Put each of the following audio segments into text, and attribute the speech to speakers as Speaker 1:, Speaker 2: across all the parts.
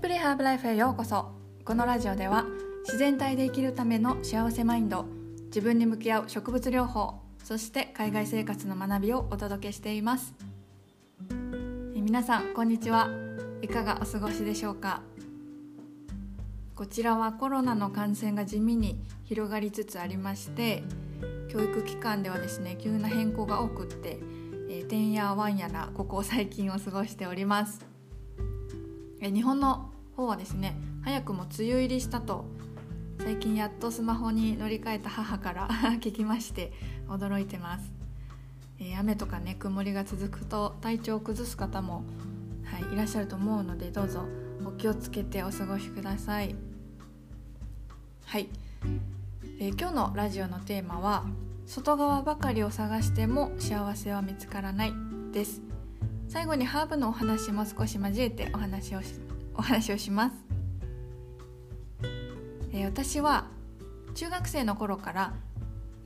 Speaker 1: プリハーブライフへようこそ。このラジオでは自然体で生きるための幸せマインド自分に向き合う植物療法そして海外生活の学びをお届けしています。え皆さんこんにちは。いかがお過ごしでしょうか？こちらはコロナの感染が地味に広がりつつありまして教育機関ではですね急な変更が多くってえてんやわんやなここ最近を過ごしております。え日本の方はですね早くも梅雨入りしたと最近やっとスマホに乗り換えた母から 聞きまして驚いてます、えー、雨とかね曇りが続くと体調を崩す方も、はい、いらっしゃると思うのでどうぞお気をつけてお過ごしください。はい、えー、今日のラジオのテーマは外側ばかりを探しても幸せは見つからないです。最後にハーブのお話も少し交えてお話をお話をします、えー、私は中学生の頃から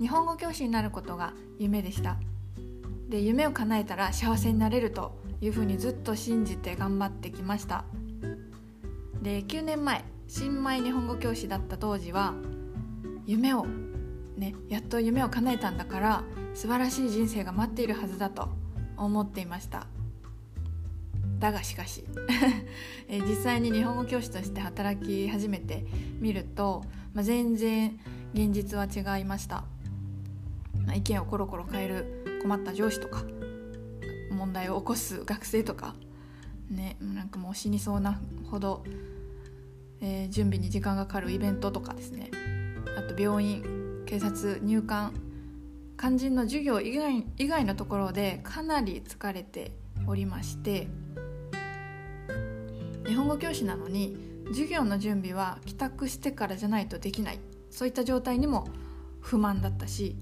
Speaker 1: 日本語教師になることが夢でした。で夢を叶えたら幸せになれるというふうにずっと信じて頑張ってきました。で9年前新米日本語教師だった当時は夢をねやっと夢を叶えたんだから素晴らしい人生が待っているはずだと思っていました。だがしかし。え実際に日本語教師として働き始めてみると、まあ、全然現実は違いました、まあ、意見をコロコロ変える困った上司とか問題を起こす学生とかねなんかもう死にそうなほど、えー、準備に時間がかかるイベントとかですね。あと病院警察入管肝心の授業以外以外のところでかなり疲れておりまして日本語教師なのに授業の準備は帰宅してからじゃないとできない。そういった状態にも不満だったし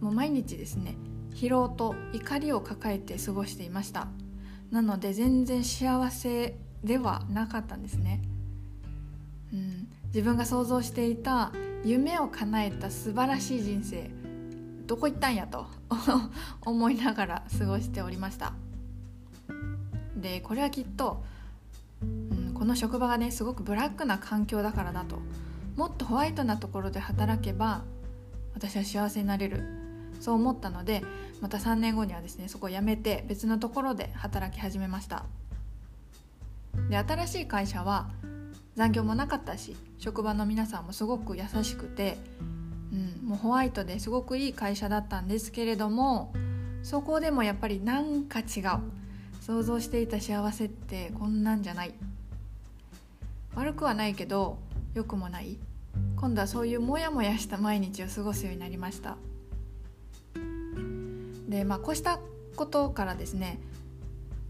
Speaker 1: もう毎日ですね疲労と怒りを抱えて過ごしていました。なので全然幸せではなかったんですね、うん、自分が想像していた夢を叶えた素晴らしい人生どこ行ったんやと 思いながら過ごしておりました。でこれはきっとこの職場がねすごくブラックな環境だからだと。もっとホワイトなところで働けば私は幸せになれる。そう思ったのでまた3年後にはですねそこを辞めて別のところで働き始めました。で新しい会社は残業もなかったし職場の皆さんもすごく優しくて、うん、もうホワイトですごくいい会社だったんですけれどもそこでもやっぱりなんか違う。想像していた幸せってこんなんじゃない。悪くはないけど良くもない。今度はそういうモヤモヤした毎日を過ごすようになりました。でまあこうしたことからですね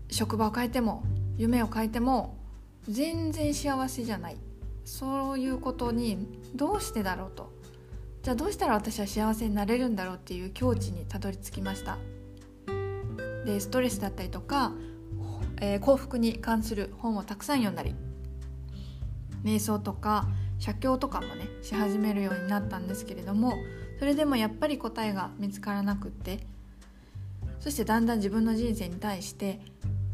Speaker 1: 職場を変えても夢を変えても全然幸せじゃない。そういうことにどうしてだろうと。じゃあどうしたら私は幸せになれるんだろうっていう境地にたどり着きました。でストレスだったりとか、えー、幸福に関する本をたくさん読んだり。瞑想とか写経とかもねし始めるようになったんですけれどもそれでもやっぱり答えが見つからなくってそしてだんだん自分の人生に対して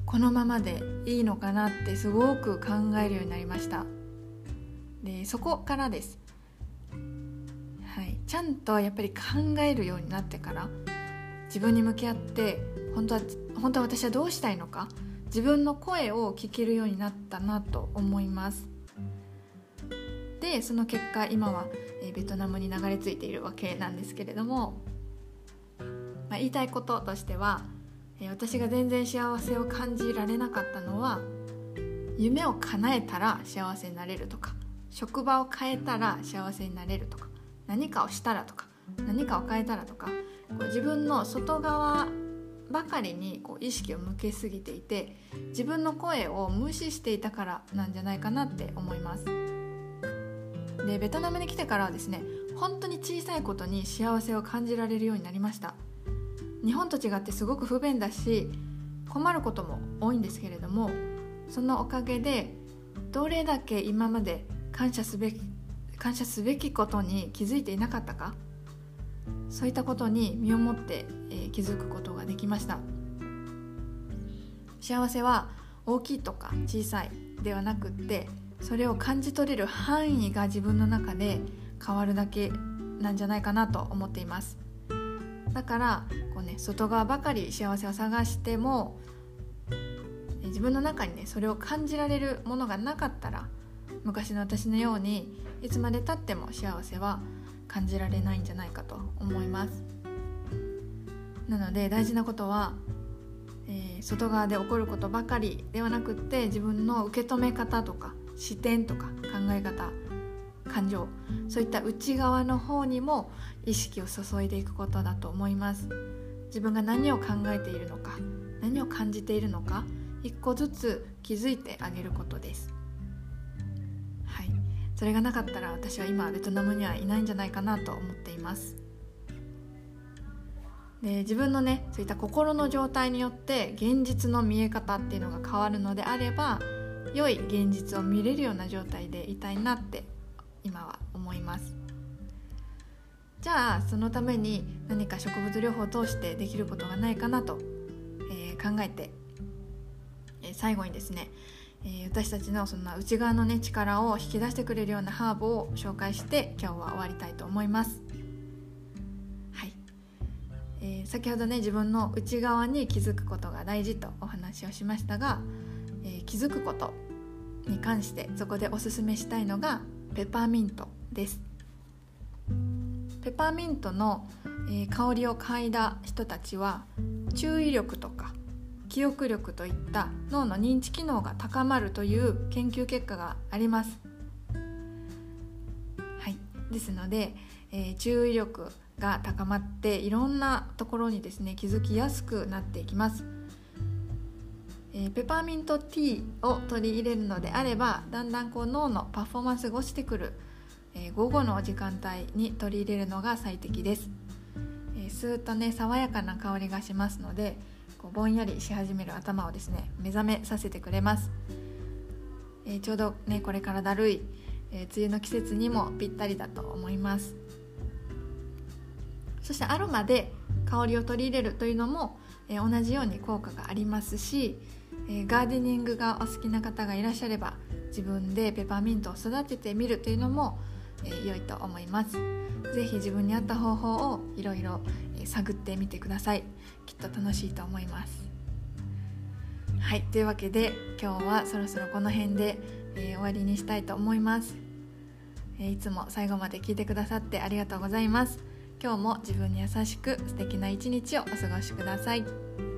Speaker 1: このままでいいのかなってすごく考えるようになりました。でそこからです、はい、ちゃんとやっぱり考えるようになってから自分に向き合って本当は本当は私はどうしたいのか自分の声を聞けるようになったなと思います。でその結果今は、ベトナムに流れ着いているわけなんですけれども、まあ、言いたいこととしては、私が全然幸せを感じられなかったのは夢を叶えたら幸せになれるとか職場を変えたら幸せになれるとか何かをしたらとか何かを変えたらとかこう自分の外側ばかりにこう意識を向けすぎていて自分の声を無視していたからなんじゃないかなって思います。でベトナムに来てからはですね本当に小さいことに幸せを感じられるようになりました。日本と違ってすごく不便だし困ることも多いんですけれどもそのおかげでどれだけ今まで感謝すべき感謝すべきことに気づいていなかったかそういったことに身をもって、えー、気づくことができました。幸せは大きいとか小さいではなくってそれを感じ取れる範囲が自分の中で変わるだけなんじゃないかなと思っています。だからこう、ね、外側ばかり幸せを探しても自分の中にねそれを感じられるものがなかったら昔の私のようにいつまでたっても幸せは感じられないんじゃないかと思います。なので大事なことは、えー、外側で起こることばかりではなくって自分の受け止め方とか視点とか考え方感情そういった内側の方にも意識を注いでいくことだと思います。自分が何を考えているのか何を感じているのか一個ずつ気づいてあげることです。はい。それがなかったら私は今ベトナムにはいないんじゃないかなと思っています。で自分のねそういった心の状態によって現実の見え方っていうのが変わるのであれば良い現実を見れるような状態でいたいなって今は思います。じゃあそのために何か植物療法を通してできることがないかなと、えー、考えて、えー、最後にですね、えー、私たちのそんな内側のね力を引き出してくれるようなハーブを紹介して今日は終わりたいと思います。はい、えー、先ほどね自分の内側に気づくことが大事とお話をしましたが、気づくことに関してそこでおすすめしたいのがペパーミントですペパーミントの、え、香りを嗅いだ人たちは注意力とか記憶力といった脳の認知機能が高まるという研究結果があります。はい、ですので、えー、注意力が高まっていろんなところにですね気づきやすくなっていきます。えー、ペパーミントティーを取り入れるのであればだんだんこう脳のパフォーマンスが落ちてくるえー、午後の時間帯に取り入れるのが最適です、えー、スーッとね爽やかな香りがしますのでこうぼんやりし始める頭をですね目覚めさせてくれます、え、ちょうどねこれからだるい、え梅雨の季節にもぴったりだと思います。そしてアロマで香りを取り入れるというのも、え同じように効果がありますし、えガーデニングがお好きな方がいらっしゃれば自分でペパーミントを育ててみるというのもえー、良いと思います。是非自分に合った方法をいろいろ探ってみてください。きっと楽しいと思います。はいというわけで今日はそろそろこの辺で、えー、終わりにしたいと思います、え、いつも最後まで聞いてくださってありがとうございます。今日も自分に優しく素敵な一日をお過ごしください。